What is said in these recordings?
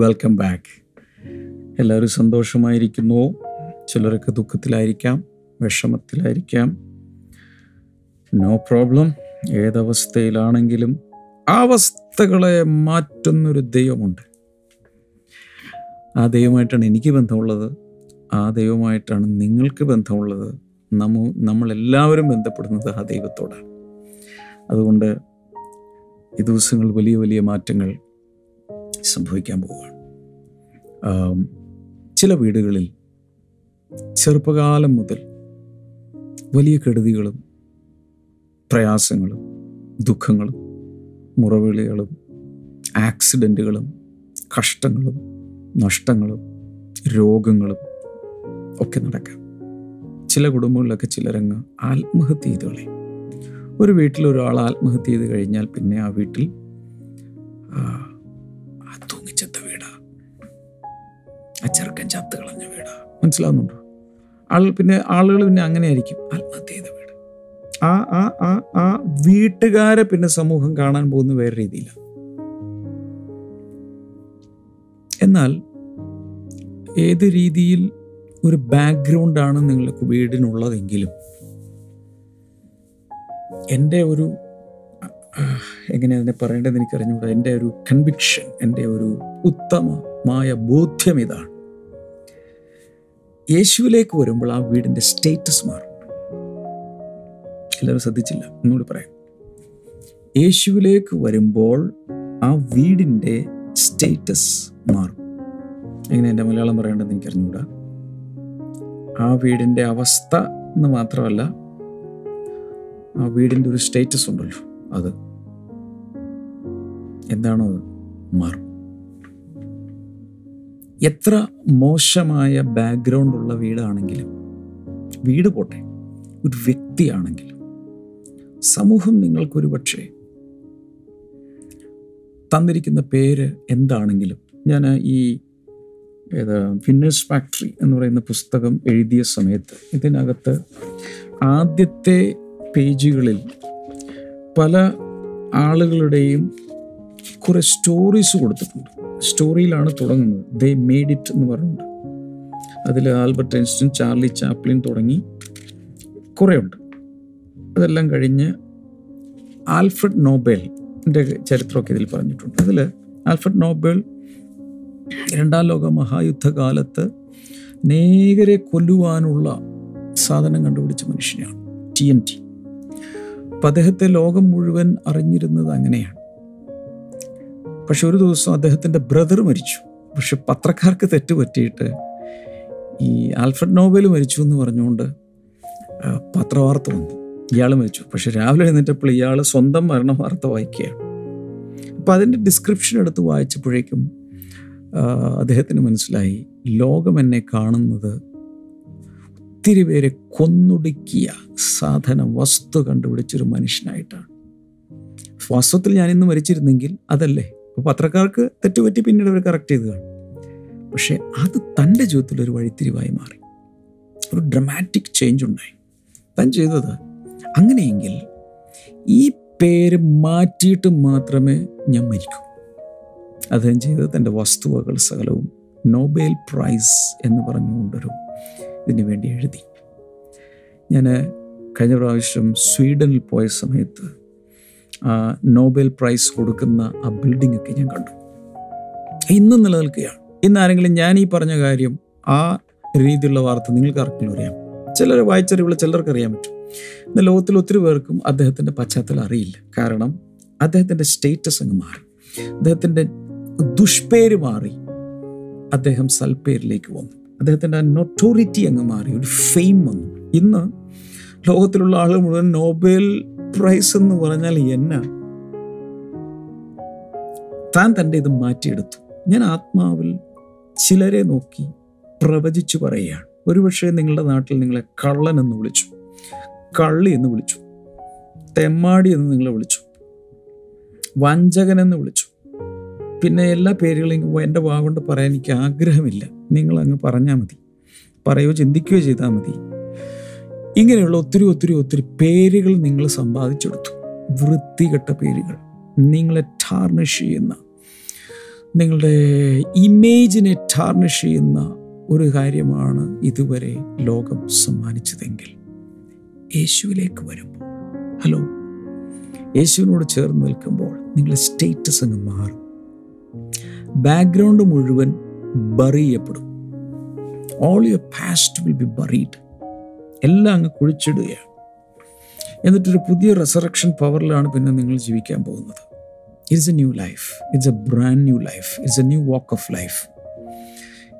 Welcome back എല്ലാവരും സന്തോഷമായിരിക്കുന്നു. ചിലരൊക്കെ ദുഃഖത്തിലായിരിക്കാം വിഷമത്തിലായിരിക്കാം. No problem ഏതവസ്ഥയിലാണെങ്കിലും അവസ്ഥകളെ മാറ്റുന്നൊരു ദൈവമുണ്ട്. ആ ദൈവമായിട്ടാണ് എനിക്ക് ബന്ധമുള്ളത്. ആ ദൈവമായിട്ടാണ് നിങ്ങൾക്ക് ബന്ധമുള്ളത്. നമ്മ നമ്മളെല്ലാവരും ബന്ധപ്പെടുന്നത് ആ ദൈവത്തോടാണ്. അതുകൊണ്ട് ഈ ദിവസങ്ങൾ വലിയ വലിയ മാറ്റങ്ങൾ സംഭവിക്കാൻ പോവുകയാണ്. ചില വീടുകളിൽ ചെറുപ്പകാലം മുതൽ വലിയ കെടുതികളും പ്രയാസങ്ങളും ദുഃഖങ്ങളും മുറവിളികളും ആക്സിഡന്റുകളും കഷ്ടങ്ങളും നഷ്ടങ്ങളും രോഗങ്ങളും ഒക്കെ നടക്കാം. ചില കുടുംബങ്ങളിലൊക്കെ ചിലരങ്ങ് ആത്മഹത്യ ചെയ്ത് കളയും. ഒരു വീട്ടിൽ ഒരാൾ ആത്മഹത്യ ചെയ്ത് കഴിഞ്ഞാൽ പിന്നെ ആ വീട്ടിൽ ആ ചെറുക്കൻ ചത്ത് കളഞ്ഞ വീടാ. മനസ്സിലാവുന്നുണ്ടോ? ആൾ പിന്നെ ആളുകൾ പിന്നെ അങ്ങനെ ആയിരിക്കും ആത്മഹത്യ ചെയ്ത വീട്. ആ ആ ആ ആ വീട്ടുകാരെ പിന്നെ സമൂഹം കാണാൻ പോകുന്ന വേറെ രീതിയിലാണ് എന്നാൽ ഏത് രീതിയിൽ ഒരു ബാക്ക്ഗ്രൗണ്ടാണ് നിങ്ങൾക്ക് വീടിനുള്ളതെങ്കിലും എന്റെ ഒരു എങ്ങനെ അതിനെ പറയേണ്ടത് എനിക്കറിഞ്ഞുകൂടാ. എന്റെ ഒരു കൺവിക്ഷൻ എന്റെ ഒരു ഉത്തമമായ ബോധ്യം ഇതാണ്. യേശുവിലേക്ക് വരുമ്പോൾ ആ വീടിന്റെ സ്റ്റേറ്റസ് മാറും. എല്ലാവരും ശ്രദ്ധിച്ചില്ല? ഒന്നുകൂടി പറയാം. യേശുവിലേക്ക് വരുമ്പോൾ ആ വീടിന്റെ സ്റ്റേറ്റസ് മാറും. എങ്ങനെ എന്റെ മലയാളം പറയേണ്ടത് എനിക്ക് അറിഞ്ഞുകൂടാ ആ വീടിന്റെ അവസ്ഥ എന്ന് മാത്രമല്ല ആ വീടിന്റെ ഒരു സ്റ്റേറ്റസ് ഉണ്ടല്ലോ അത്. എന്താണോ അത്? മാറും. എത്ര മോശമായ ബാക്ക്ഗ്രൗണ്ട് ഉള്ള വീടാണെങ്കിലും വീട് പോട്ടെ ഒരു വ്യക്തിയാണെങ്കിലും സമൂഹം നിങ്ങൾക്കൊരു പക്ഷേ തന്നിരിക്കുന്ന പേര് എന്താണെങ്കിലും ഞാൻ ഈ ഏത് ഫിന്നേഴ്സ് ഫാക്ടറി എന്ന് പറയുന്ന പുസ്തകം എഴുതിയ സമയത്ത് ഇതിനകത്ത് ആദ്യത്തെ പേജുകളിൽ പല ആളുകളുടെയും കുറേ സ്റ്റോറീസ് കൊടുത്തിട്ടുണ്ട്. സ്റ്റോറിയിലാണ് തുടങ്ങുന്നത്. ദേ മേഡ് ഇറ്റ് എന്ന് പറഞ്ഞിട്ടുണ്ട് അതിൽ ആൽബർട്ട് ഐൻസ്റ്റീൻ ചാർലി ചാപ്ലിൻ തുടങ്ങി കുറേ ഉണ്ട് അതെല്ലാം കഴിഞ്ഞ് ആൽഫ്രഡ് നോബേലിന്റെ ചരിത്രമൊക്കെ ഇതിൽ പറഞ്ഞിട്ടുണ്ട്. അതിൽ ആൽഫ്രഡ് നോബേൽ രണ്ടാം ലോക മഹായുദ്ധകാലത്ത് നേകരെ കൊല്ലുവാനുള്ള സാധനം കണ്ടുപിടിച്ച മനുഷ്യനാണ് ടി എൻ ടി. അപ്പം അദ്ദേഹത്തെ ലോകം മുഴുവൻ അറിഞ്ഞിരുന്നത് അങ്ങനെയാണ്. പക്ഷെ ഒരു ദിവസം അദ്ദേഹത്തിന്റെ ബ്രദർ മരിച്ചു. പക്ഷെ പത്രക്കാർക്ക് തെറ്റ് പറ്റിയിട്ട് ഈ ആൽഫ്രഡ് നോബൽ മരിച്ചു എന്ന് പറഞ്ഞുകൊണ്ട് പത്രവാർത്ത വന്നു. ഇയാൾ മരിച്ചു. പക്ഷെ രാവിലെ എഴുന്നേറ്റപ്പോൾ ഇയാൾ സ്വന്തം മരണ വാർത്ത വായിക്കുകയാണ്. അപ്പം അതിന്റെ ഡിസ്ക്രിപ്ഷൻ എടുത്ത് വായിച്ചപ്പോഴേക്കും അദ്ദേഹത്തിന് മനസ്സിലായി ലോകം എന്നെ കാണുന്നത് ഒത്തിരി പേരെ കൊന്നൊടുക്കിയ സാധനം വസ്തു കണ്ടുപിടിച്ചൊരു മനുഷ്യനായിട്ടാണ്. വാസ്തവത്തിൽ ഞാൻ ഇന്ന് മരിച്ചിരുന്നെങ്കിൽ അതല്ലേ? അപ്പോൾ പത്രക്കാർക്ക് തെറ്റുപറ്റി പിന്നീട് അവർ കറക്റ്റ് ചെയ്ത് കാണും പക്ഷേ അത് തന്റെ ജീവിതത്തിൽ ഒരു വഴിത്തിരിവായി മാറി. ഒരു ഡ്രമാറ്റിക് ചേഞ്ച് ഉണ്ടായി. താൻ ചെയ്തത് അങ്ങനെയെങ്കിൽ ഈ പേര് മാറ്റിയിട്ട് മാത്രമേ ഞാൻ മരിക്കൂ. അദ്ദേഹം ചെയ്തത് തന്റെ വസ്തുവകൾ സകലവും നോബേൽ പ്രൈസ് എന്ന് പറഞ്ഞുകൊണ്ടൊരു ഇതിനു വേണ്ടി എഴുതി. ഞാൻ കഴിഞ്ഞ പ്രാവശ്യം സ്വീഡനിൽ പോയ സമയത്ത് നോബൽ പ്രൈസ് കൊടുക്കുന്ന ആ ബിൽഡിംഗ് ഒക്കെ ഞാൻ കണ്ടു. ഇന്നും നിലനിൽക്കുകയാണ്. ഇന്ന് ആരെങ്കിലും ഞാൻ ഈ പറഞ്ഞ കാര്യം ആ രീതിയിലുള്ള വാർത്ത നിങ്ങൾക്ക് ആർക്കെങ്കിലും അറിയാം? ചിലർ വായിച്ചറിവുള്ള ചിലർക്ക് അറിയാൻ പറ്റും. ഇന്ന് ലോകത്തിൽ ഒത്തിരി പേർക്കും അദ്ദേഹത്തിന്റെ പശ്ചാത്തലം അറിയില്ല. കാരണം അദ്ദേഹത്തിന്റെ സ്റ്റേറ്റസ് അങ്ങ് മാറി. അദ്ദേഹത്തിന്റെ ദുഷ്പേര് മാറി. അദ്ദേഹം സൽപ്പേരിലേക്ക് വന്നു. അദ്ദേഹത്തിന്റെ നൊട്ടോറിറ്റി അങ്ങ് മാറി. ഒരു ഫെയിം വന്നു. ഇന്ന് ലോകത്തിലുള്ള ആളുകൾ മുഴുവൻ നോബൽ പ്രൈസ് എന്ന് പറഞ്ഞാൽ എന്നാ. താൻ തന്റെ ഇത് മാറ്റിയെടുത്തു. ഞാൻ ആത്മാവിൽ ചിലരെ നോക്കി പ്രവചിച്ചു പറയുകയാണ്. ഒരുപക്ഷെ നിങ്ങളുടെ നാട്ടിൽ നിങ്ങളെ കള്ളൻ എന്ന് വിളിച്ചു. കള്ളി എന്ന് വിളിച്ചു. തെമ്മാടി എന്ന് നിങ്ങളെ വിളിച്ചു. വഞ്ചകൻ എന്ന് വിളിച്ചു. പിന്നെ എല്ലാ പേരുകളും എന്റെ വാ കൊണ്ട് പറയാൻ എനിക്ക് ആഗ്രഹമില്ല. നിങ്ങൾ അങ്ങ് പറഞ്ഞാൽ മതി. പറയുകയോ ചിന്തിക്കുകയോ ചെയ്താൽ മതി. ഇങ്ങനെയുള്ള ഒത്തിരി ഒത്തിരി ഒത്തിരി പേരുകൾ നിങ്ങൾ സമ്പാദിച്ചെടുത്തു. വൃത്തികെട്ട പേരുകൾ. നിങ്ങളെ ടാർണിഷ് ചെയ്യുന്ന നിങ്ങളുടെ ഇമേജിനെ ടാർണിഷ് ചെയ്യുന്ന ഒരു കാര്യമാണ് ഇതുവരെ ലോകം സമ്മാനിച്ചതെങ്കിൽ. യേശുവിലേക്ക് വരുമ്പോൾ ഹലോ യേശുവിനോട് ചേർന്ന് നിൽക്കുമ്പോൾ നിങ്ങളുടെ സ്റ്റേറ്റസ് അങ്ങ് മാറും. ബാക്ക്ഗ്രൗണ്ട് മുഴുവൻ ബറി ചെയ്യപ്പെടും. All your past will be buried എല്ലാം അങ്ങ് കുഴിച്ചിടുകയാണ്. എന്നിട്ടൊരു പുതിയ റെസറക്ഷൻ പവറിലാണ് പിന്നെ നിങ്ങൾ ജീവിക്കാൻ പോകുന്നത്. It's a new life it's a brand new life it's a new walk of life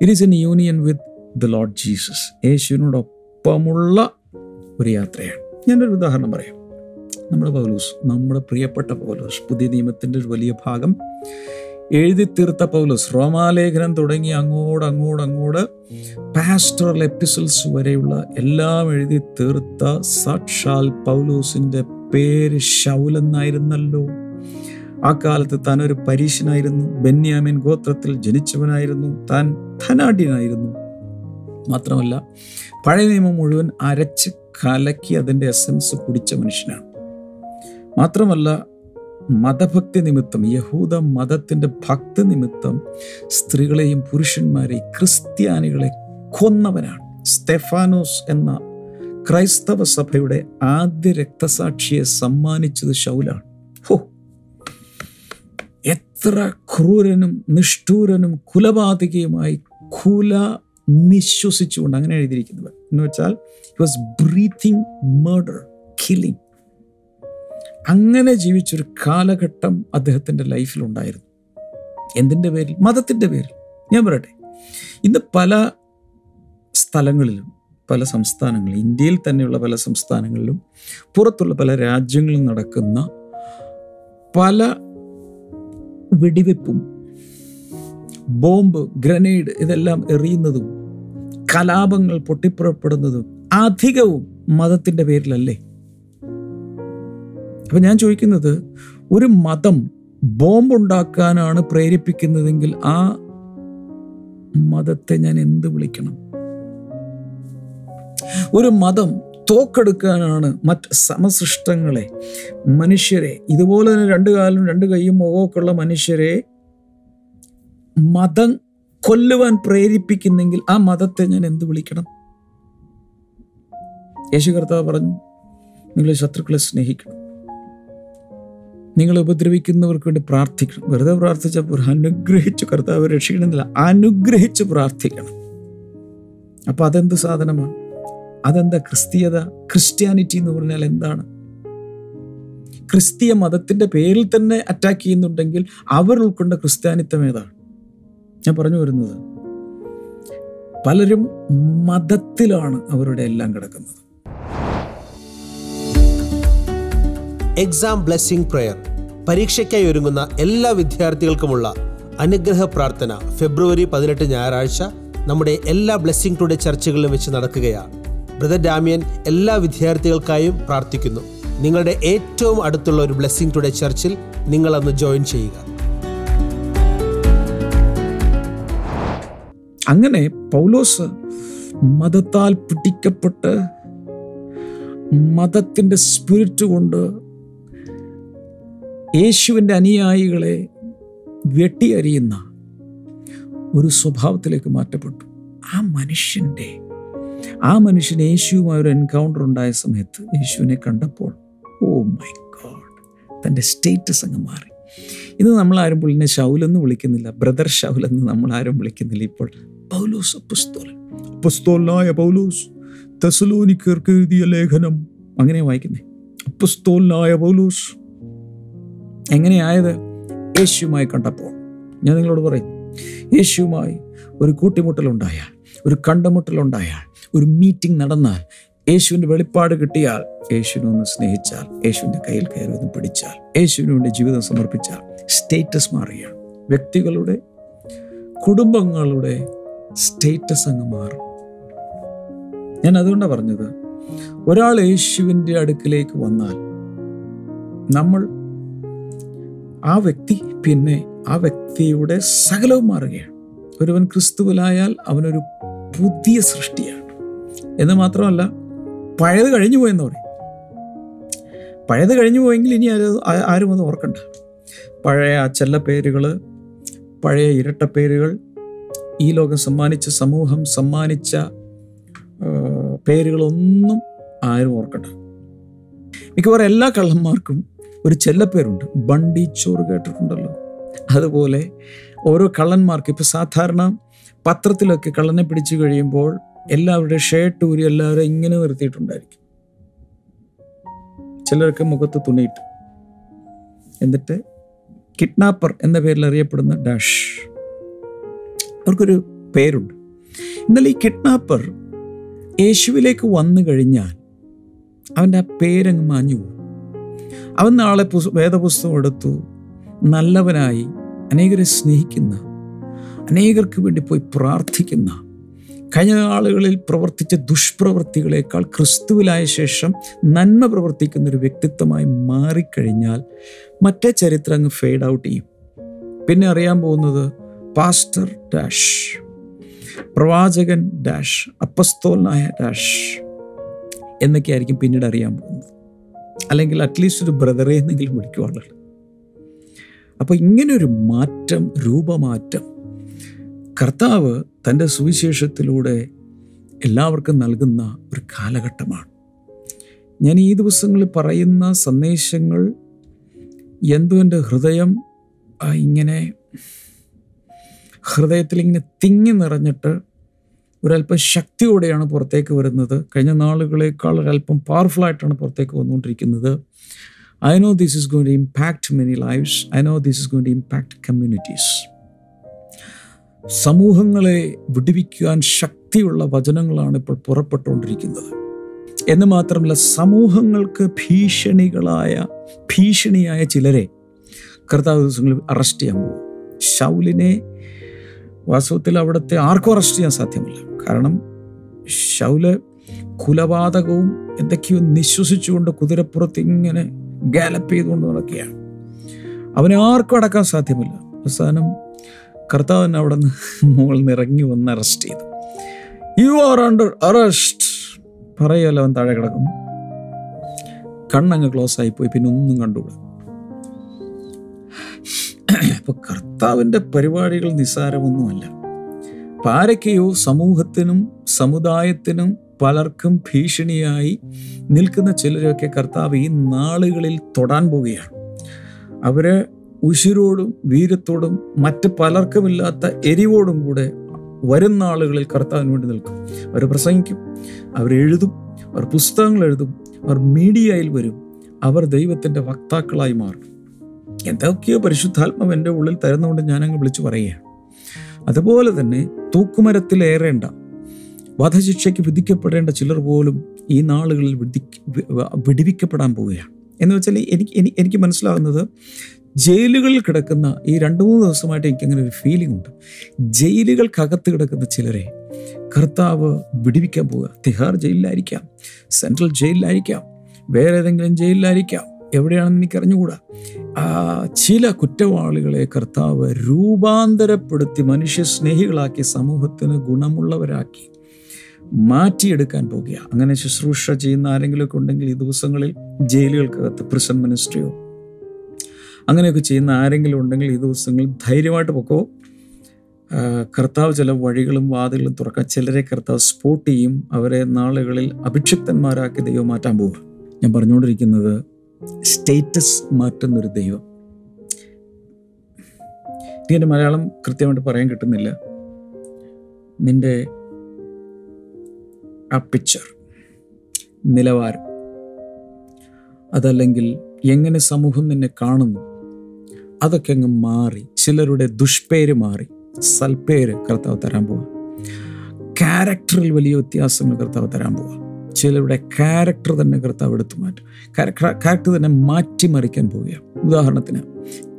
it is an union with the Lord Jesus യേശുവിനോടൊപ്പമുള്ള ഒരു യാത്രയാണ്. ഞാനൊരു ഉദാഹരണം പറയാം. നമ്മുടെ പൗലൂസ് നമ്മുടെ പ്രിയപ്പെട്ട പൗലൂസ് പുതിയ നിയമത്തിന്റെ ഒരു വലിയ ഭാഗം എഴുതി തീർത്ത പൗലോസ്. റോമാലേഖനം തുടങ്ങി അങ്ങോട്ട് അങ്ങോട്ട് അങ്ങോട്ട് പാസ്റ്ററൽ എപ്പിസോഡ്സ് വരെയുള്ള എല്ലാം എഴുതി തീർത്ത സാക്ഷാൽ പൗലോസിന്റെ പേര് ശൗലെന്നായിരുന്നല്ലോ ആ കാലത്ത് താൻ ഒരു പരീശനായിരുന്നു. ബെന്യാമിൻ ഗോത്രത്തിൽ ജനിച്ചവനായിരുന്നു. താൻ ധനാഢ്യനായിരുന്നു. മാത്രമല്ല പഴയ നിയമം മുഴുവൻ അരച്ച് കലക്കി അതിന്റെ എസൻസ് കുടിച്ച മനുഷ്യനാണ്. മാത്രമല്ല മതഭക്തി നിമിത്തം യഹൂദ മതത്തിന്റെ ഭക്തി നിമിത്തം സ്ത്രീകളെയും പുരുഷന്മാരെയും ക്രിസ്ത്യാനികളെ കൊന്നവനാണ്. സ്റ്റെഫാനോസ് എന്ന ക്രൈസ്തവ സഭയുടെ ആദ്യ രക്തസാക്ഷിയെ സമ്മാനിച്ചത് ശൗലാണ്. ഹോ! എത്ര ക്രൂരനും നിഷ്ഠൂരനും കുലപാതകയുമായി കുല നിശ്വസിച്ചുകൊണ്ട് അങ്ങനെ എഴുതിയിരിക്കുന്നത് എന്ന് വെച്ചാൽ വാസ് ബ്രീത്തിങ് മേർഡർ കില്ലിങ് അങ്ങനെ ജീവിച്ചൊരു കാലഘട്ടം അദ്ദേഹത്തിന്റെ ലൈഫിലുണ്ടായിരുന്നു. എന്തിന്റെ പേരിൽ? മതത്തിന്റെ പേരിൽ. ഞാൻ പറയട്ടെ. ഇന്ന് പല സ്ഥലങ്ങളിലും പല സംസ്ഥാനങ്ങളിലും ഇന്ത്യയിൽ തന്നെയുള്ള പല സംസ്ഥാനങ്ങളിലും പുറത്തുള്ള പല രാജ്യങ്ങളിലും നടക്കുന്ന പല വെടിവെപ്പും ബോംബ് ഗ്രനേഡ് ഇതെല്ലാം എറിയുന്നതും കലാപങ്ങൾ പൊട്ടിപ്പുറപ്പെടുന്നതും അധികവും മതത്തിന്റെ പേരിലല്ലേ? അപ്പം ഞാൻ ചോദിക്കുന്നത് ഒരു മതം ബോംബുണ്ടാക്കാനാണ് പ്രേരിപ്പിക്കുന്നതെങ്കിൽ ആ മതത്തെ ഞാൻ എന്ത് വിളിക്കണം? ഒരു മതം തോക്കെടുക്കാനാണ് മറ്റ് സമസൃഷ്ടങ്ങളെ മനുഷ്യരെ ഇതുപോലെ തന്നെ രണ്ട് കാലും രണ്ട് കൈയും മുഖമൊക്കെ ഉള്ള മനുഷ്യരെ മതം കൊല്ലുവാൻ പ്രേരിപ്പിക്കുന്നെങ്കിൽ ആ മതത്തെ ഞാൻ എന്ത് വിളിക്കണം? യേശു കർത്താവ് പറഞ്ഞു നിങ്ങളെ ശത്രുക്കളെ സ്നേഹിക്കണം. നിങ്ങൾ ഉപദ്രവിക്കുന്നവർക്ക് വേണ്ടി പ്രാർത്ഥിക്കണം. വെറുതെ പ്രാർത്ഥിച്ചപ്പോൾ അനുഗ്രഹിച്ച് കർത്താവ് രക്ഷിക്കണമെന്നില്ല. അനുഗ്രഹിച്ച് പ്രാർത്ഥിക്കണം. അപ്പോൾ അതെന്ത് സാധനമാണ്? അതെന്താ ക്രിസ്തീയത? ക്രിസ്ത്യാനിറ്റി എന്ന് പറഞ്ഞാൽ എന്താണ്? ക്രിസ്തീയ മതത്തിന്റെ പേരിൽ തന്നെ അറ്റാക്ക് ചെയ്യുന്നുണ്ടെങ്കിൽ അവർ ഉൾക്കൊണ്ട ക്രിസ്ത്യാനിത്വം ഏതാണ്? ഞാൻ പറഞ്ഞു വരുന്നത്. പലരും മതത്തിലാണ് അവരുടെ എല്ലാം കിടക്കുന്നത്. എക്സാം ബ്ലെസ്സിംഗ് പ്രെയർ പരീക്ഷയ്ക്കായി ഒരുങ്ങുന്ന എല്ലാ വിദ്യാർത്ഥികൾക്കുമുള്ള അനുഗ്രഹ പ്രാർത്ഥന ഫെബ്രുവരി പതിനെട്ട് ഞായറാഴ്ച നമ്മുടെ എല്ലാ ബ്ലെസ്സിംഗ് ടുഡേ ചർച്ചകളിലും വെച്ച് നടക്കുകയാണ്. ബ്രദർ ഡാമിയൻ എല്ലാ വിദ്യാർത്ഥികൾക്കായും പ്രാർത്ഥിക്കുന്നു. നിങ്ങളുടെ ഏറ്റവും അടുത്തുള്ള ഒരു ബ്ലെസ്സിംഗ് ടുഡേ ചർച്ചിൽ നിങ്ങൾ അന്ന് ജോയിൻ ചെയ്യുക. അങ്ങനെ പൗലോസ് മതത്താൽ പിടിക്കപ്പെട്ട് മതത്തിന്റെ സ്പിരിറ്റ് കൊണ്ട് യേശുവിന്റെ അനുയായികളെ വെട്ടിയരിയുന്ന ഒരു സ്വഭാവത്തിലേക്ക് മാറ്റപ്പെട്ടു. ആ മനുഷ്യന്റെ ആ മനുഷ്യൻ യേശുവുമായി ഒരു എൻകൗണ്ടർ ഉണ്ടായ സമയത്ത് യേശുവിനെ കണ്ടപ്പോൾ ഓ മൈ ഗോഡ് തന്റെ സ്റ്റേറ്റസ് അങ്ങ് മാറി. ഇന്ന് നമ്മൾ ആരും പുള്ളിനെ ഷൗലെന്ന് വിളിക്കുന്നില്ല. ബ്രദർ ഷൗലെന്ന് നമ്മൾ ആരും വിളിക്കുന്നില്ല ഇപ്പോൾ. പൗലോസ് അപ്പസ്തോലൻ. അപ്പസ്തോലനായ പൗലോസ് തെസലോനിക്കർക്ക് എഴുതിയ ലേഖനം. അങ്ങനെ വായിക്കുന്നേ. അപ്പസ്തോലനായ പൗലോസ് എങ്ങനെയായത്? യേശുവുമായി കണ്ടപ്പോൾ ഞാൻ നിങ്ങളോട് പറയും യേശുവുമായി ഒരു കൂട്ടിമുട്ടലുണ്ടായാൽ ഒരു കണ്ടുമുട്ടലുണ്ടായാൽ ഒരു മീറ്റിംഗ് നടന്നാൽ യേശുവിന്റെ വെളിപ്പാട് കിട്ടിയാൽ യേശുവിനെ ഒന്ന് സ്നേഹിച്ചാൽ യേശുവിന്റെ കയ്യിൽ കയറി ഒന്ന് പിടിച്ചാൽ യേശുവിന് വേണ്ടി ജീവിതം സമർപ്പിച്ചാൽ സ്റ്റേറ്റസ് മാറിയ വ്യക്തികളുടെ കുടുംബങ്ങളുടെ സ്റ്റേറ്റസ് അങ്ങ് മാറും. ഞാൻ അതുകൊണ്ടാണ് പറഞ്ഞത് ഒരാൾ യേശുവിന്റെ അടുക്കിലേക്ക് വന്നാൽ നമ്മൾ ആ വ്യക്തി പിന്നെ ആ വ്യക്തിയുടെ സകലവും മാറുകയാണ്. ഒരുവൻ ക്രിസ്തുവിലായാൽ അവനൊരു പുതിയ സൃഷ്ടിയാണ്. എന്ന് മാത്രമല്ല പഴയത് കഴിഞ്ഞു പോയെന്ന് പറയും. പഴയത് കഴിഞ്ഞു പോയെങ്കിൽ ഇനി ആരും ആരും അത് ഓർക്കണ്ട. പഴയ ആ ചെല്ല പേരുകൾ പഴയ ഇരട്ട പേരുകൾ ഈ ലോകം സമ്മാനിച്ച സമൂഹം സമ്മാനിച്ച പേരുകളൊന്നും ആരും ഓർക്കണ്ട. മിക്കവാറും എല്ലാ കള്ളന്മാർക്കും ഒരു ചെല്ലപ്പേരുണ്ട്. ബണ്ടി ചോറ് കേട്ടിട്ടുണ്ടല്ലോ. അതുപോലെ ഓരോ കള്ളന്മാർക്ക് ഇപ്പം സാധാരണ പത്രത്തിലൊക്കെ കള്ളനെ പിടിച്ചു കഴിയുമ്പോൾ എല്ലാവരുടെയും ഷർട്ട് ഊരി എല്ലാവരും ഇങ്ങനെ നിർത്തിയിട്ടുണ്ടായിരിക്കും. ചിലർക്ക് മുഖത്ത് തുണിയിട്ട്. എന്നിട്ട് കിഡ്നാപ്പർ എന്ന പേരിൽ അറിയപ്പെടുന്ന ഡാഷ്. അവർക്കൊരു പേരുണ്ട്. എന്നാൽ ഈ കിഡ്നാപ്പർ യേശുവിലേക്ക് വന്നു കഴിഞ്ഞാൽ അവന്റെ ആ പേരങ്ങ് മാഞ്ഞു പോകും. അവൻ നാളെ പുസ് വേദപുസ്തകം എടുത്തു. നല്ലവനായി അനേകരെ സ്നേഹിക്കുന്ന അനേകർക്ക് വേണ്ടി പോയി പ്രാർത്ഥിക്കുന്ന കഴിഞ്ഞ നാളുകളിൽ പ്രവർത്തിച്ച ദുഷ്പ്രവൃത്തികളേക്കാൾ ക്രിസ്തുവിലായ ശേഷം നന്മ പ്രവർത്തിക്കുന്ന ഒരു വ്യക്തിത്വമായി മാറിക്കഴിഞ്ഞാൽ മറ്റേ ചരിത്രം അങ്ങ് ഫെയ്ഡ് ഔട്ട് ചെയ്യും. പിന്നെ അറിയാൻ പോകുന്നത് പാസ്റ്റർ ഡാഷ് പ്രവാചകൻ ഡാഷ് അപ്പസ്തോലനായ ഡാഷ് എന്നൊക്കെയായിരിക്കും പിന്നീട് അറിയാൻ പോകുന്നത്. അല്ലെങ്കിൽ അറ്റ്ലീസ്റ്റ് ഒരു ബ്രദറെ എന്നെങ്കിലും വിളിക്കും അപ്പോൾ ഇങ്ങനൊരു മാറ്റം രൂപമാറ്റം കർത്താവ് തന്റെ സുവിശേഷത്തിലൂടെ എല്ലാവർക്കും നൽകുന്ന ഒരു കാലഘട്ടമാണ്. ഞാൻ ഈ ദിവസങ്ങളിൽ പറയുന്ന സന്ദേശങ്ങൾ എന്തോ എന്റെ ഹൃദയം ഇങ്ങനെ ഹൃദയത്തിൽ ഇങ്ങനെ തിങ്ങി നിറഞ്ഞിട്ട് ഒരല്പം ശക്തിയോടെയാണ് പുറത്തേക്ക് വരുന്നത്. കഴിഞ്ഞ നാളുകളേക്കാൾ ഒരല്പം പവർഫുള്ളായിട്ടാണ് പുറത്തേക്ക് വന്നുകൊണ്ടിരിക്കുന്നത്. I know this is going to impact many lifes I know this is going to impact communities സമൂഹങ്ങളെ വിടുവിക്കുവാൻ ശക്തിയുള്ള വചനങ്ങളാണ് ഇപ്പോൾ പുറപ്പെട്ടുകൊണ്ടിരിക്കുന്നത്. എന്ന് മാത്രമല്ല സമൂഹങ്ങൾക്ക് ഭീഷണികളായ ഭീഷണിയായ ചിലരെ കർത്താവ് ദിവസങ്ങളിൽ അറസ്റ്റ് ചെയ്യാൻ പോകും. ഷൗലിനെ വാസ്തവത്തിൽ അവിടുത്തെ ആർക്കും അറസ്റ്റ് ചെയ്യാൻ സാധ്യമല്ല. കാരണം ഷൗൽ കുലപാതകവും എന്തൊക്കെയോ നിശ്വസിച്ചുകൊണ്ട് കുതിരപ്പുറത്ത് ഇങ്ങനെ ഗാലപ്പ് ചെയ്തുകൊണ്ട് നടക്കുകയാണ്. അവനെ ആർക്കും അടക്കാൻ സാധ്യമല്ല. അവസാനം കർത്താവിനെ അവിടെ നിന്ന് മുകളിൽ നിറങ്ങി വന്ന് അറസ്റ്റ് ചെയ്തു. യു ആർ അണ്ടർ അറസ്റ്റ് പറയുമല്ലോ അവൻ താഴെ കിടക്കും കണ്ണങ്ങ് ക്ലോസ് ആയിപ്പോയി പിന്നെ ഒന്നും കണ്ടുകൂടാ. അപ്പൊ കർത്താവിന്റെ പരിപാടികൾ നിസ്സാരമൊന്നുമല്ല. പാരയ്ക്കയോ സമൂഹത്തിനും സമുദായത്തിനും പലർക്കും ഭീഷണിയായി നിൽക്കുന്ന ചിലരൊക്കെ കർത്താവ് ഈ നാളുകളിൽ തൊടാൻ പോവുകയാണ്. അവർ ഉശിരോടും വീരത്തോടും മറ്റ് പലർക്കുമില്ലാത്ത എരിവോടും കൂടെ വരും നാളുകളിൽ കർത്താവിന് വേണ്ടി നിൽക്കും. അവർ പ്രസംഗിക്കും അവർ എഴുതും അവർ പുസ്തകങ്ങൾ എഴുതും അവർ മീഡിയയിൽ വരും. അവർ ദൈവത്തിന്റെ വക്താക്കളായി മാറും. എന്തൊക്കെയോ പരിശുദ്ധാത്മാവ് എന്റെ ഉള്ളിൽ തരുന്നതുകൊണ്ട് ഞാനങ്ങ് വിളിച്ചു പറയുകയാണ്. അതുപോലെ തന്നെ തൂക്കുമരത്തിലേറേണ്ട വധശിക്ഷയ്ക്ക് വിധിക്കപ്പെടേണ്ട ചിലർ പോലും ഈ നാളുകളിൽ വിധി വിടിവിക്കപ്പെടാൻ പോവുകയാണ്. എന്ന് വെച്ചാൽ എനിക്ക് എനിക്ക് എനിക്ക് മനസ്സിലാകുന്നത് ജയിലുകളിൽ കിടക്കുന്ന ഈ രണ്ട് മൂന്ന് ദിവസമായിട്ട് എനിക്കങ്ങനെ ഒരു ഫീലിംഗ് ഉണ്ട്. ജയിലുകൾക്കകത്ത് കിടക്കുന്ന ചിലരെ കർത്താവ് വിടിവിക്കാൻ പോവുക. തിഹാർ ജയിലിലായിരിക്കാം സെൻട്രൽ ജയിലിലായിരിക്കാം വേറെ ഏതെങ്കിലും ജയിലിലായിരിക്കാം. എവിടെയാണെന്ന് എനിക്ക് അറിഞ്ഞുകൂടാ ആ ചില കുറ്റവാളികളെ കർത്താവ് രൂപാന്തരപ്പെടുത്തി മനുഷ്യ സ്നേഹികളാക്കി സമൂഹത്തിന് ഗുണമുള്ളവരാക്കി മാറ്റിയെടുക്കാൻ പോകുക അങ്ങനെ ശുശ്രൂഷ ചെയ്യുന്ന ആരെങ്കിലുമൊക്കെ ഉണ്ടെങ്കിൽ ഈ ദിവസങ്ങളിൽ ജയിലുകൾക്കകത്ത് പ്രിസൺ മിനിസ്ട്രിയോ അങ്ങനെയൊക്കെ ചെയ്യുന്ന ആരെങ്കിലും ഉണ്ടെങ്കിൽ ഈ ദിവസങ്ങളിൽ ധൈര്യമായിട്ട് പൊക്കോ. കർത്താവ് ചില വഴികളും വാതിലുകളും തുറക്കാൻ ചിലരെ കർത്താവ് സ്പോട്ട് ചെയ്യും. അവരെ നാളുകളിൽ അഭിക്ഷിപ്തന്മാരാക്കി ദൈവം മാറ്റാൻ പോവുക ഞാൻ പറഞ്ഞുകൊണ്ടിരിക്കുന്നത് സ്റ്റേറ്റസ് മാറ്റുന്നൊരു ദൈവം. നീ എന്റെ മലയാളം കൃത്യമായിട്ട് പറയാൻ കിട്ടുന്നില്ല. നിന്റെ ആ പിക്ചർ നിലവാരം അതല്ലെങ്കിൽ എങ്ങനെ സമൂഹം നിന്നെ കാണുന്നു അതൊക്കെ അങ്ങ് മാറി ചിലരുടെ ദുഷ്പേര് മാറി സൽപ്പേര് കർത്താവ് തരാൻ പോവുക ക്യാരക്ടറിൽ വലിയ വ്യത്യാസങ്ങൾ കർത്താവ് തരാൻ പോവുക ചിലരുടെ ക്യാരക്ടർ തന്നെ കർത്താവ് എടുത്തു മാറ്റും. ക്യാരക്ടർ തന്നെ മാറ്റിമറിക്കാൻ പോവുകയാണ്. ഉദാഹരണത്തിന്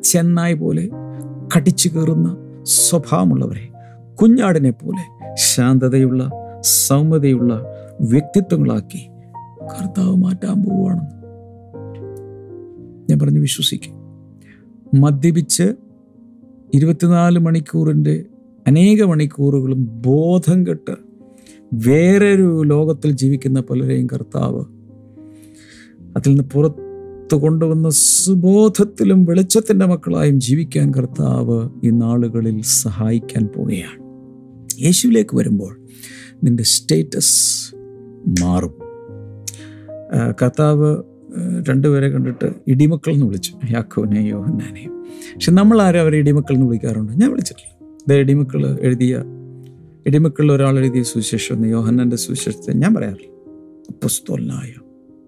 ചെന്നായി പോലെ കടിച്ചു കയറുന്ന സ്വഭാവമുള്ളവരെ കുഞ്ഞാടിനെ പോലെ ശാന്തതയുള്ള സൗമ്യതയുള്ള വ്യക്തിത്വങ്ങളാക്കി കർത്താവ് മാറ്റാൻ പോവുകയാണ് ഞാൻ പറഞ്ഞു വിശ്വസിക്കും. മദ്യപിച്ച് ഇരുപത്തിനാല് മണിക്കൂറിന്റെ അനേക മണിക്കൂറുകളും ബോധം കെട്ട് വേറൊരു ലോകത്തിൽ ജീവിക്കുന്ന പലരെയും കർത്താവ് അതിൽ നിന്ന് പുറത്ത് കൊണ്ടുവന്ന സുബോധത്തിലും വെളിച്ചത്തിന്റെ മക്കളായും ജീവിക്കാൻ കർത്താവ് ഈ നാളുകളിൽ സഹായിക്കാൻ പോവുകയാണ്. യേശുവിലേക്ക് വരുമ്പോൾ നിന്റെ സ്റ്റേറ്റസ് മാറും. കർത്താവ് രണ്ടുപേരെ കണ്ടിട്ട് ഇടിമക്കൾ എന്ന് വിളിച്ചു. യാക്കോനെയും യോഹന്നാനെയും. പക്ഷെ നമ്മൾ ആരും അവരെ ഇടിമക്കൾ എന്ന് വിളിക്കാറുണ്ട്. ഞാൻ വിളിച്ചിട്ടില്ല. ഇടിമക്കൾ എഴുതിയ ഇടിമക്കളിൽ ഒരാൾ എഴുതിയ സുവിശേഷം എന്ന് യോഹന്നന്റെ സുവിശേഷത്തെ ഞാൻ പറയാറില്ല. അപ്പസ്തോലനായ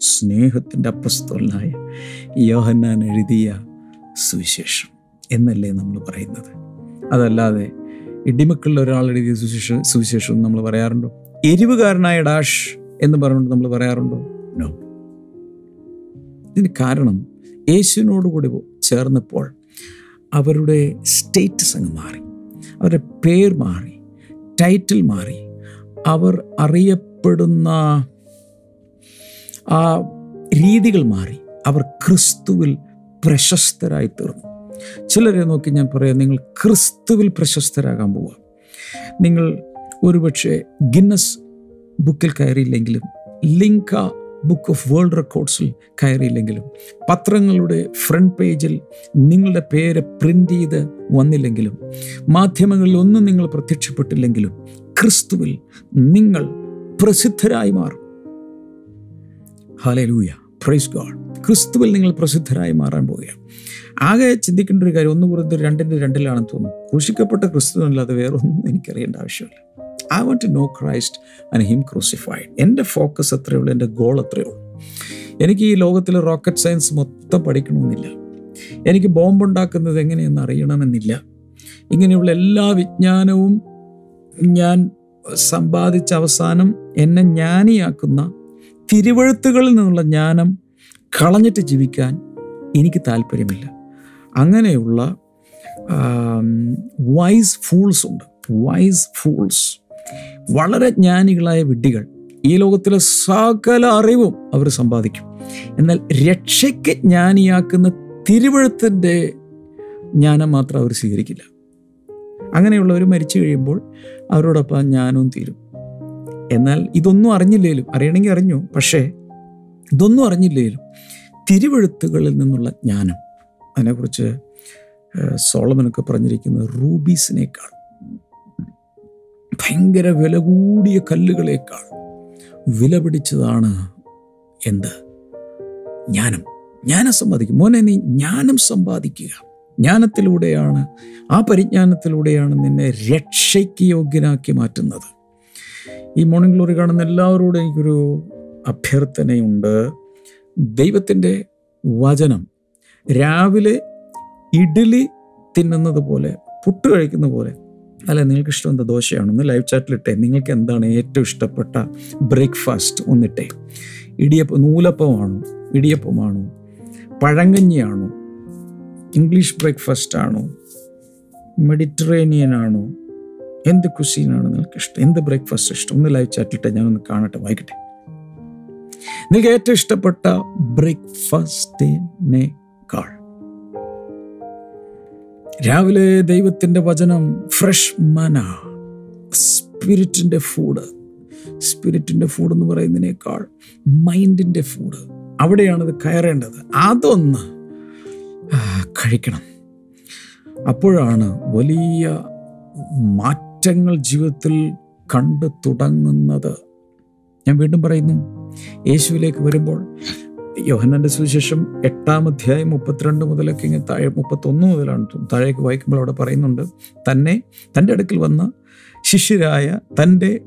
സ്നേഹത്തിന്റെ അപ്പസ്തോലനായ യോഹന്നാൻ എഴുതിയ സുവിശേഷം എന്നല്ലേ നമ്മൾ പറയുന്നത്. അതല്ലാതെ ഇടിമക്കളിൽ ഒരാൾ എഴുതിയ സുവിശേഷം സുവിശേഷം നമ്മൾ പറയാറുണ്ടോ? എരിവുകാരനായ ഡാഷ് എന്ന് പറഞ്ഞുകൊണ്ട് നമ്മൾ പറയാറുണ്ടോ? നോ. ഇതിന് കാരണം യേശുവിനോടുകൂടി ചേർന്നപ്പോൾ അവരുടെ സ്റ്റേറ്റസ് അങ്ങ് മാറി. അവരുടെ പേര് മാറി. ടൈറ്റിൽ മാറി. അവർ അറിയപ്പെടുന്ന ആ രീതികൾ മാറി. അവർ ക്രിസ്തുവിൽ പ്രശസ്തരായി തീർന്നു. ചിലരെ നോക്കി ഞാൻ പറയാം നിങ്ങൾ ക്രിസ്തുവിൽ പ്രശസ്തരാകാൻ പോവുക നിങ്ങൾ ഒരുപക്ഷെ ഗിന്നസ് ബുക്കിൽ കയറിയില്ലെങ്കിലും ലിങ്ക ബുക്ക് ഓഫ് വേൾഡ് റെക്കോർഡ്സിൽ കയറിയില്ലെങ്കിലും പത്രങ്ങളുടെ ഫ്രണ്ട് പേജിൽ നിങ്ങളുടെ പേര് പ്രിന്റ് ചെയ്ത് വന്നില്ലെങ്കിലും മാധ്യമങ്ങളിൽ ഒന്നും നിങ്ങൾ പ്രത്യക്ഷപ്പെട്ടില്ലെങ്കിലും ക്രിസ്തുവിൽ നിങ്ങൾ പ്രസിദ്ധരായി മാറും. ഹലലൂയ പ്രൈസ് ഗോഡ് ക്രിസ്തുവിൽ നിങ്ങൾ പ്രസിദ്ധരായി മാറാൻ പോവുകയാണ്. ആകെ ചിന്തിക്കേണ്ട ഒരു കാര്യം ഒന്ന് കുറഞ്ഞ രണ്ടിന്റെ രണ്ടിലാണെന്ന് തോന്നുന്നു. ക്രൂശിക്കപ്പെട്ട ക്രിസ്തുവല്ലാതെ വേറൊന്നും എനിക്കറിയേണ്ട ആവശ്യമില്ല. I want to know Christ and him crucified എന്റെ ഫോക്കസ് അത്രയേ ഉള്ളൂ എന്റെ ഗോൾ അത്രയേ ഉള്ളൂ. എനിക്ക് ഈ ലോകത്തിലെ റോക്കറ്റ് സയൻസ് മൊത്തം പഠിക്കണമെന്നില്ല. എനിക്ക് ബോംബ് ഉണ്ടാക്കുന്നത് എങ്ങനെയെന്ന് അറിയണമെന്നില്ല. ഇങ്ങനെയുള്ള എല്ലാ വിജ്ഞാനവും ഞാൻ സമ്പാദിച്ച അവസാനം എന്നെ ജ്ഞാനിയാക്കുന്ന തിരുവഴുത്തുകളിൽ നിന്നുള്ള ജ്ഞാനം കളഞ്ഞിട്ട് ജീവിക്കാൻ എനിക്ക് താല്പര്യമില്ല. അങ്ങനെയുള്ള വൈസ് ഫൂൾസ് ഉണ്ട്. വൈസ് ഫൂൾസ് വളരെ ജ്ഞാനികളായ വിഡ്ഢികൾ ഈ ലോകത്തിലെ സകല അറിവും അവർ സമ്പാദിക്കും. എന്നാൽ രക്ഷയ്ക്ക് ജ്ഞാനിയാക്കുന്ന തിരുവഴുത്തിന്റെ ജ്ഞാനം മാത്രം അവർ സ്വീകരിക്കില്ല. അങ്ങനെയുള്ളവർ മരിച്ചു കഴിയുമ്പോൾ അവരോടൊപ്പം ജ്ഞാനവും തീരും. എന്നാൽ ഇതൊന്നും അറിഞ്ഞില്ലേലും അറിയണമെങ്കിൽ അറിഞ്ഞു പക്ഷേ ഇതൊന്നും അറിഞ്ഞില്ലേലും തിരുവഴുത്തുകളിൽ നിന്നുള്ള ജ്ഞാനം അതിനെക്കുറിച്ച് സോളമനൊക്കെ പറഞ്ഞിരിക്കുന്നത് റൂബീസിനേക്കാൾ ഭയങ്കര വില കൂടിയ കല്ലുകളേക്കാൾ വില പിടിച്ചതാണ് എന്ത്? ജ്ഞാനം. ജ്ഞാനം സമ്പാദിക്കും. മോനെ നീ ജ്ഞാനം സമ്പാദിക്കുക. ജ്ഞാനത്തിലൂടെയാണ് ആ പരിജ്ഞാനത്തിലൂടെയാണ് നിന്നെ രക്ഷയ്ക്ക് യോഗ്യനാക്കി മാറ്റുന്നത്. ഈ മോർണിംഗ് ഗ്ലോറി കാണുന്ന എല്ലാവരോടും എനിക്കൊരു അഭ്യർത്ഥനയുണ്ട്. ദൈവത്തിന്റെ വചനം രാവിലെ ഇഡ്ഡലി തിന്നുന്നത് പോലെ പുട്ട് കഴിക്കുന്ന പോലെ അല്ല നിങ്ങൾക്ക് ഇഷ്ടം എന്താ? ദോശയാണ്? ഒന്ന് ലൈവ് ചാറ്റിലിട്ടെ നിങ്ങൾക്ക് എന്താണ് ഏറ്റവും ഇഷ്ടപ്പെട്ട ബ്രേക്ക്ഫാസ്റ്റ് ഒന്നിട്ടേ. ഇടിയപ്പം നൂലപ്പമാണോ? ഇടിയപ്പമാണോ? പഴങ്കഞ്ഞിയാണോ? ഇംഗ്ലീഷ് ബ്രേക്ക്ഫാസ്റ്റ് ആണോ? മെഡിറ്ററേനിയൻ ആണോ? എന്ത് കുസീനാണ് നിങ്ങൾക്ക് ഇഷ്ടം എന്ത് ബ്രേക്ക്ഫാസ്റ്റ് ഇഷ്ടം? ഒന്ന് ലൈവ് ചാറ്റിലിട്ടെ ഞാനൊന്ന് കാണട്ടെ വായിക്കട്ടെ. നിങ്ങൾക്ക് ഏറ്റവും ഇഷ്ടപ്പെട്ട ബ്രേക്ക്ഫാസ്റ്റിനേക്കാൾ രാവിലെ ദൈവത്തിന്റെ വചനം ഫ്രഷ് മന സ്പിരിറ്റിന്റെ ഫുഡ് സ്പിരിറ്റിന്റെ ഫുഡ് എന്ന് പറയുന്നതിനേക്കാൾ മൈൻഡിന്റെ ഫുഡ് അവിടെയാണത് കയറേണ്ടത്. അതൊന്ന് കഴിക്കണം. അപ്പോഴാണ് വലിയ മാറ്റങ്ങൾ ജീവിതത്തിൽ കണ്ടു തുടങ്ങുന്നത്. ഞാൻ വീണ്ടും പറയുന്നു യേശുവിലേക്ക് വരുമ്പോൾ യോഹന്നാന്റെ സുവിശേഷം എട്ടാം അധ്യായം മുപ്പത്തിരണ്ട് മുതലൊക്കെ ഇങ്ങനെ താഴെ മുപ്പത്തൊന്ന് മുതലാണ്. താഴേക്ക് വായിക്കുമ്പോൾ അവിടെ പറയുന്നുണ്ട് തന്നെ തന്റെ അടുക്കൽ വന്ന ശിഷ്യരായ തന്റെ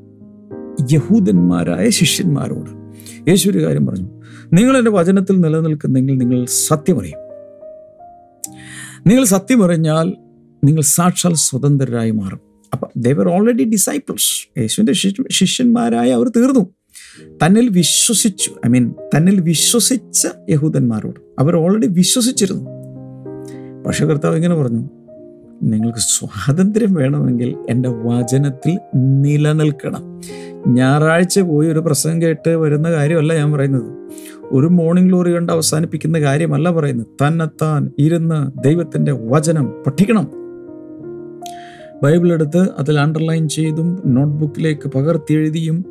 യഹൂദന്മാരായ ശിഷ്യന്മാരോട് യേശു ഒരു കാര്യം പറഞ്ഞു നിങ്ങൾ എന്റെ വചനത്തിൽ നിലനിൽക്കുന്നെങ്കിൽ നിങ്ങൾ സത്യമറിയും. നിങ്ങൾ സത്യമറിഞ്ഞാൽ നിങ്ങൾ സാക്ഷാൽ സ്വതന്ത്രരായി മാറും. അപ്പം ദേവർ ഓൾറെഡി ഡിസൈപ്പിൾസ് യേശുവിന്റെ ശിഷ്യന്മാരായ അവർ തീർന്നു. തന്നിൽ വിശ്വസിച്ചു ഐ മീൻ തന്നിൽ വിശ്വസിച്ച യഹൂദന്മാരോട്. അവർ ഓൾറെഡി വിശ്വസിച്ചിരുന്നു. പക്ഷെ കർത്താവ് ഇങ്ങനെ പറഞ്ഞു നിങ്ങൾക്ക് സ്വാതന്ത്ര്യം വേണമെങ്കിൽ എന്റെ വചനത്തിൽ നിലനിൽക്കണം. ഞായറാഴ്ച പോയി ഒരു പ്രസംഗം കേട്ട് വരുന്ന കാര്യമല്ല ഞാൻ പറയുന്നത്. ഒരു മോർണിംഗ് ഗ്ലോറി കണ്ട് അവസാനിപ്പിക്കുന്ന കാര്യമല്ല പറയുന്നത്. തന്നെത്താൻ ഇരുന്ന് ദൈവത്തിന്റെ വചനം പഠിക്കണം. ബൈബിൾ എടുത്ത് അതിൽ അണ്ടർലൈൻ ചെയ്തും നോട്ട്ബുക്കിലേക്ക് പകർത്തിയെഴുതിയും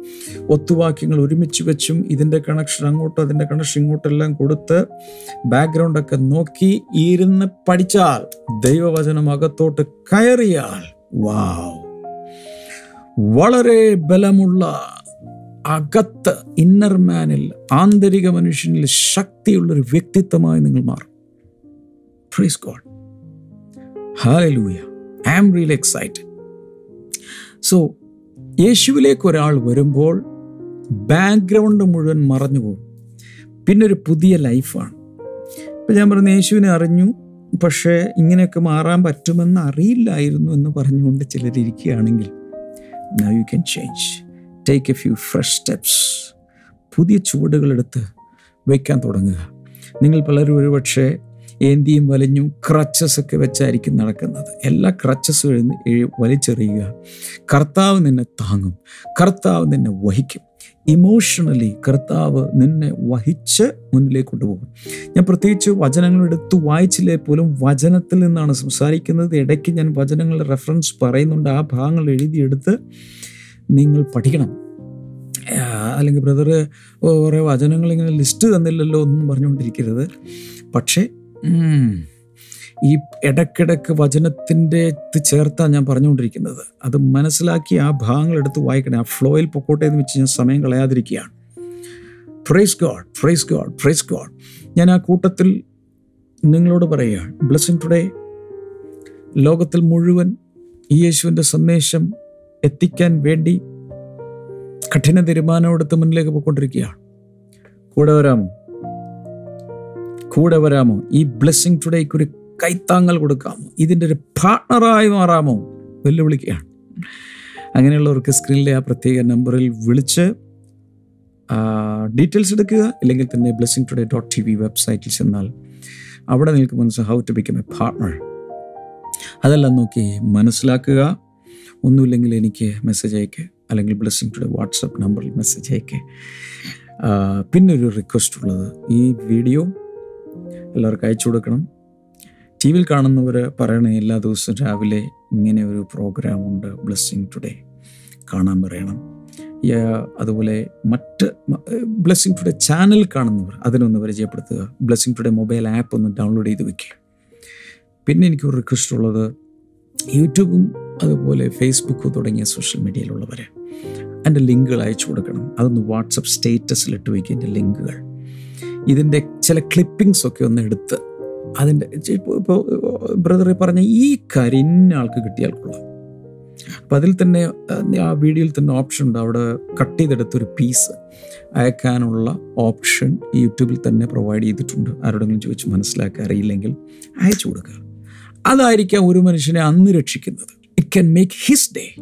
ഒത്തുവാക്യങ്ങൾ ഒരുമിച്ച് വെച്ചും ഇതിന്റെ കണക്ഷൻ അങ്ങോട്ടും അതിന്റെ കണക്ഷൻ ഇങ്ങോട്ടെല്ലാം കൊടുത്ത് ബാക്ക്ഗ്രൗണ്ടൊക്കെ നോക്കി ഇരുന്ന് പഠിച്ചാൽ ദൈവവചനം അകത്തോട്ട് കയറിയാൽ വാവ് വളരെ ബലമുള്ള അകത്ത് ഇന്നർ മാനിൽ ആന്തരിക മനുഷ്യനിൽ ശക്തിയുള്ളൊരു വ്യക്തിത്വമായി നിങ്ങൾ മാറും. Praise God hallelujah I am real excited so യേശുവിലേക്ക് ഒരാൾ വരുമ്പോൾ ബാക്ക്ഗ്രൗണ്ട് മുഴുവൻ മറഞ്ഞു പോകും. പിന്നെ ഒരു പുതിയ ലൈഫാണ് ഇപ്പം ഞാൻ പറഞ്ഞു യേശുവിനെ അറിഞ്ഞു പക്ഷേ ഇങ്ങനെയൊക്കെ മാറാൻ പറ്റുമെന്ന് അറിയില്ലായിരുന്നു എന്ന് പറഞ്ഞുകൊണ്ട് ചിലരിയ്ക്കുകയാണെങ്കിൽ now you can change take a few fresh steps പുതിയ ചുവടുകളെടുത്ത് വയ്ക്കാൻ തുടങ്ങുക. നിങ്ങൾ പലരും ഒരുപക്ഷെ ഏന്തിയും വലിഞ്ഞും ക്രച്ചസ് ഒക്കെ വെച്ചായിരിക്കും നടക്കുന്നത്. എല്ലാ ക്രച്ചസും എഴുന്ന് എഴു- വലിച്ചെറിയുക. കർത്താവ് നിന്നെ താങ്ങും. കർത്താവ് നിന്നെ വഹിക്കും. ഇമോഷണലി കർത്താവ് നിന്നെ വഹിച്ച് മുന്നിലേക്ക് കൊണ്ടുപോകും. ഞാൻ പ്രത്യേകിച്ച് വചനങ്ങൾ എടുത്ത് വായിച്ചില്ലേ പോലും വചനത്തിൽ നിന്നാണ് സംസാരിക്കുന്നത്. ഇടയ്ക്ക് ഞാൻ വചനങ്ങളുടെ റെഫറൻസ് പറയുന്നുണ്ട്. ആ ഭാഗങ്ങൾ എഴുതിയെടുത്ത് നിങ്ങൾ പഠിക്കണം. അല്ലെങ്കിൽ ബ്രദർ കുറേ വചനങ്ങൾ ഇങ്ങനെ ലിസ്റ്റ് തന്നില്ലല്ലോ എന്നും പറഞ്ഞുകൊണ്ടിരിക്കരുത്. പക്ഷേ ഈ ഇടക്കിടക്ക് വചനത്തിന്റെ ഇത് ചേർത്താണ് ഞാൻ പറഞ്ഞുകൊണ്ടിരിക്കുന്നത്. അത് മനസ്സിലാക്കി ആ ഭാഗങ്ങൾ എടുത്ത് വായിക്കണേ. ആ ഫ്ലോയിൽ പൊക്കോട്ടെ എന്ന് വെച്ച് ഞാൻ സമയം കളയാതിരിക്കുകയാണ്. Praise God praise God praise God ഞാൻ ആ കൂട്ടത്തിൽ നിങ്ങളോട് പറയുകയാണ്. ബ്ലെസ്സിങ് ടുഡേ ലോകത്തിൽ മുഴുവൻ ഈ യേശുവിന്റെ സന്ദേശം എത്തിക്കാൻ വേണ്ടി കഠിന തീരുമാനമെടുത്ത് മുന്നിലേക്ക് പോയിക്കൊണ്ടിരിക്കുകയാണ് കൂടെ വരാമോ? കൂടെ വരാമോ? ഈ ബ്ലെസ്സിങ് ടുഡേക്ക് ഒരു കൈത്താങ്ങൽ കൊടുക്കാമോ? ഇതിന്റെ ഒരു പാർട്ണറായി മാറാമോ? വെല്ലുവിളിക്കുകയാണ്. അങ്ങനെയുള്ളവർക്ക് സ്ക്രീനിലെ ആ പ്രത്യേക നമ്പറിൽ വിളിച്ച് ഡീറ്റെയിൽസ് എടുക്കുക. ഇല്ലെങ്കിൽ തന്നെ blessing today dot T V വെബ്സൈറ്റിൽ ചെന്നാൽ അവിടെ നിങ്ങൾക്ക് മനസ്സിലാവും how to become a partner അതെല്ലാം നോക്കി മനസ്സിലാക്കുക. ഒന്നുമില്ലെങ്കിൽ എനിക്ക് മെസ്സേജ് അയക്കുക അല്ലെങ്കിൽ ബ്ലെസ്സിങ് ടുഡേ വാട്സപ്പ് നമ്പറിൽ മെസ്സേജ് അയക്കുക പിന്നെ ഒരു റിക്വസ്റ്റ് ഉള്ളത്. ഈ വീഡിയോ എല്ലാവർക്കും അയച്ചു കൊടുക്കണം. ടി വിയിൽ കാണുന്നവർ പറയണേ എല്ലാ ദിവസവും രാവിലെ ഇങ്ങനെ ഒരു പ്രോഗ്രാമുണ്ട് ബ്ലെസ്സിങ് ടുഡേ കാണാൻ പറയണം. അതുപോലെ മറ്റ് ബ്ലെസ്സിങ് ടുഡേ ചാനൽ കാണുന്നവർ അതിനൊന്ന് പരിചയപ്പെടുത്തുക. ബ്ലെസ്സിങ് ടുഡേ മൊബൈൽ ആപ്പ് ഒന്ന് ഡൗൺലോഡ് ചെയ്ത് വെക്കുക പിന്നെ എനിക്ക് ഒരു റിക്വസ്റ്റ് ഉള്ളത് യൂട്യൂബും അതുപോലെ ഫേസ്ബുക്കും തുടങ്ങിയ സോഷ്യൽ മീഡിയയിലുള്ളവർ എന്റെ ലിങ്കുകൾ അയച്ചു കൊടുക്കണം. അതൊന്ന് വാട്സപ്പ് സ്റ്റേറ്റസിലിട്ട് വയ്ക്കുക എന്റെ ലിങ്കുകൾ. ഇതിന്റെ ചില ക്ലിപ്പിങ്സ് ഒക്കെ ഒന്ന് എടുത്ത് അതിന്റെ ഇപ്പോൾ ബ്രദറെ പറഞ്ഞ ഈ കാര്യം ഇന്ന ആൾക്ക് കിട്ടിയാൽ കൊള്ളാം. അപ്പം അതിൽ തന്നെ ആ വീഡിയോയിൽ തന്നെ ഓപ്ഷൻ ഉണ്ട്. അവിടെ കട്ട് ചെയ്തെടുത്തൊരു പീസ് അയക്കാനുള്ള ഓപ്ഷൻ യൂട്യൂബിൽ തന്നെ പ്രൊവൈഡ് ചെയ്തിട്ടുണ്ട്. ആരോടെങ്കിലും ചോദിച്ച് മനസ്സിലാക്കാൻ അറിയില്ലെങ്കിൽ അയച്ചു കൊടുക്കുക. അതായിരിക്കാം ഒരു മനുഷ്യനെ അന്ന് രക്ഷിക്കുന്നത്. It can make his day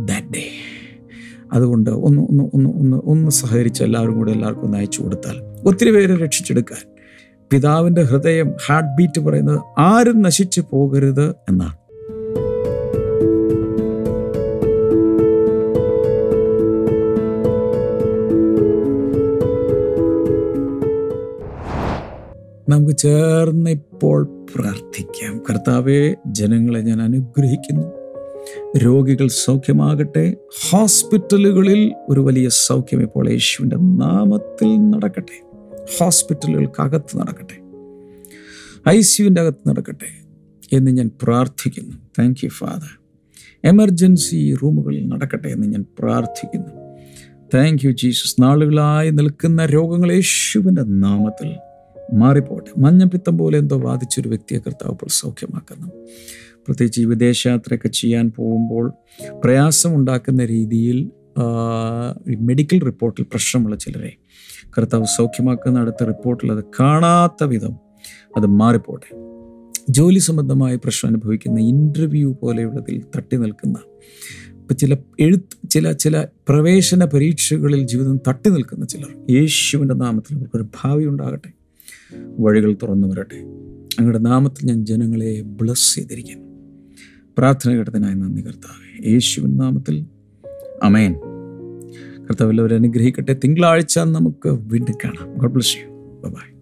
that day അതുകൊണ്ട് ഒന്ന് ഒന്ന് ഒന്ന് ഒന്ന് ഒന്ന് സഹകരിച്ച് എല്ലാവരും കൂടെ എല്ലാവർക്കും ഒന്ന് അയച്ചു കൊടുത്താൽ ഒത്തിരി പേരെ രക്ഷിച്ചെടുക്കാൻ. പിതാവിന്റെ ഹൃദയം ഹാർട്ട് ബീറ്റ് പറയുന്നത് ആരും നശിച്ചു പോകരുത് എന്നാണ്. നമുക്ക് ചേർന്ന് ഇപ്പോൾ പ്രാർത്ഥിക്കാം. കർത്താവെ ജനങ്ങളെ ഞാൻ അനുഗ്രഹിക്കുന്നു. രോഗികൾ സൗഖ്യമാകട്ടെ. ഹോസ്പിറ്റലുകളിൽ ഒരു വലിയ സൗഖ്യം ഇപ്പോൾ യേശുവിന്റെ നാമത്തിൽ നടക്കട്ടെ. ഹോസ്പിറ്റലുകൾക്കകത്ത് നടക്കട്ടെ. ഐ സിയുവിന്റെ അകത്ത് നടക്കട്ടെ എന്ന് ഞാൻ പ്രാർത്ഥിക്കുന്നു. താങ്ക് യു ഫാദർ എമർജൻസി റൂമുകളിൽ നടക്കട്ടെ എന്ന് ഞാൻ പ്രാർത്ഥിക്കുന്നു. താങ്ക് യു ജീസസ് നാളുകളായി നിൽക്കുന്ന രോഗങ്ങൾ യേശുവിന്റെ നാമത്തിൽ മാറിപ്പോട്ടെ മഞ്ഞപ്പിത്തം പോലെ എന്തോ ബാധിച്ചൊരു വ്യക്തിയെ കർത്താവ് ഇപ്പോൾ സൗഖ്യമാക്കുന്നു. പ്രത്യേകിച്ച് ഈ വിദേശയാത്രയൊക്കെ ചെയ്യാൻ പോകുമ്പോൾ പ്രയാസമുണ്ടാക്കുന്ന രീതിയിൽ മെഡിക്കൽ റിപ്പോർട്ടിൽ പ്രശ്നമുള്ള ചിലരെ കർത്താവ് സൗഖ്യമാക്കുന്ന അടുത്ത റിപ്പോർട്ടിൽ അത് കാണാത്ത വിധം അത് മാറിപ്പോട്ടെ. ജോലി സംബന്ധമായ പ്രശ്നം അനുഭവിക്കുന്ന ഇന്റർവ്യൂ പോലെയുള്ളതിൽ തട്ടി നിൽക്കുന്ന ഇപ്പം ചില എഴുത്ത് ചില ചില പ്രവേശന പരീക്ഷകളിൽ ജീവിതം തട്ടി നിൽക്കുന്ന ചിലർ യേശുവിന്റെ നാമത്തിൽ അവർക്കൊരു ഭാവി ഉണ്ടാകട്ടെ. വഴികൾ തുറന്നു വരട്ടെ. അങ്ങയുടെ നാമത്തിൽ ഞാൻ ജനങ്ങളെ ബ്ലസ് ചെയ്തിരിക്കുന്നു. പ്രാർത്ഥന കേട്ടതിനായി നന്ദി കർത്താവ്. യേശുവിന്റെ നാമത്തിൽ. അമേൻ കർത്താവ് എല്ലാവരും അനുഗ്രഹിക്കട്ടെ. തിങ്കളാഴ്ച നമുക്ക് വീണ്ടും കാണാം. God bless you by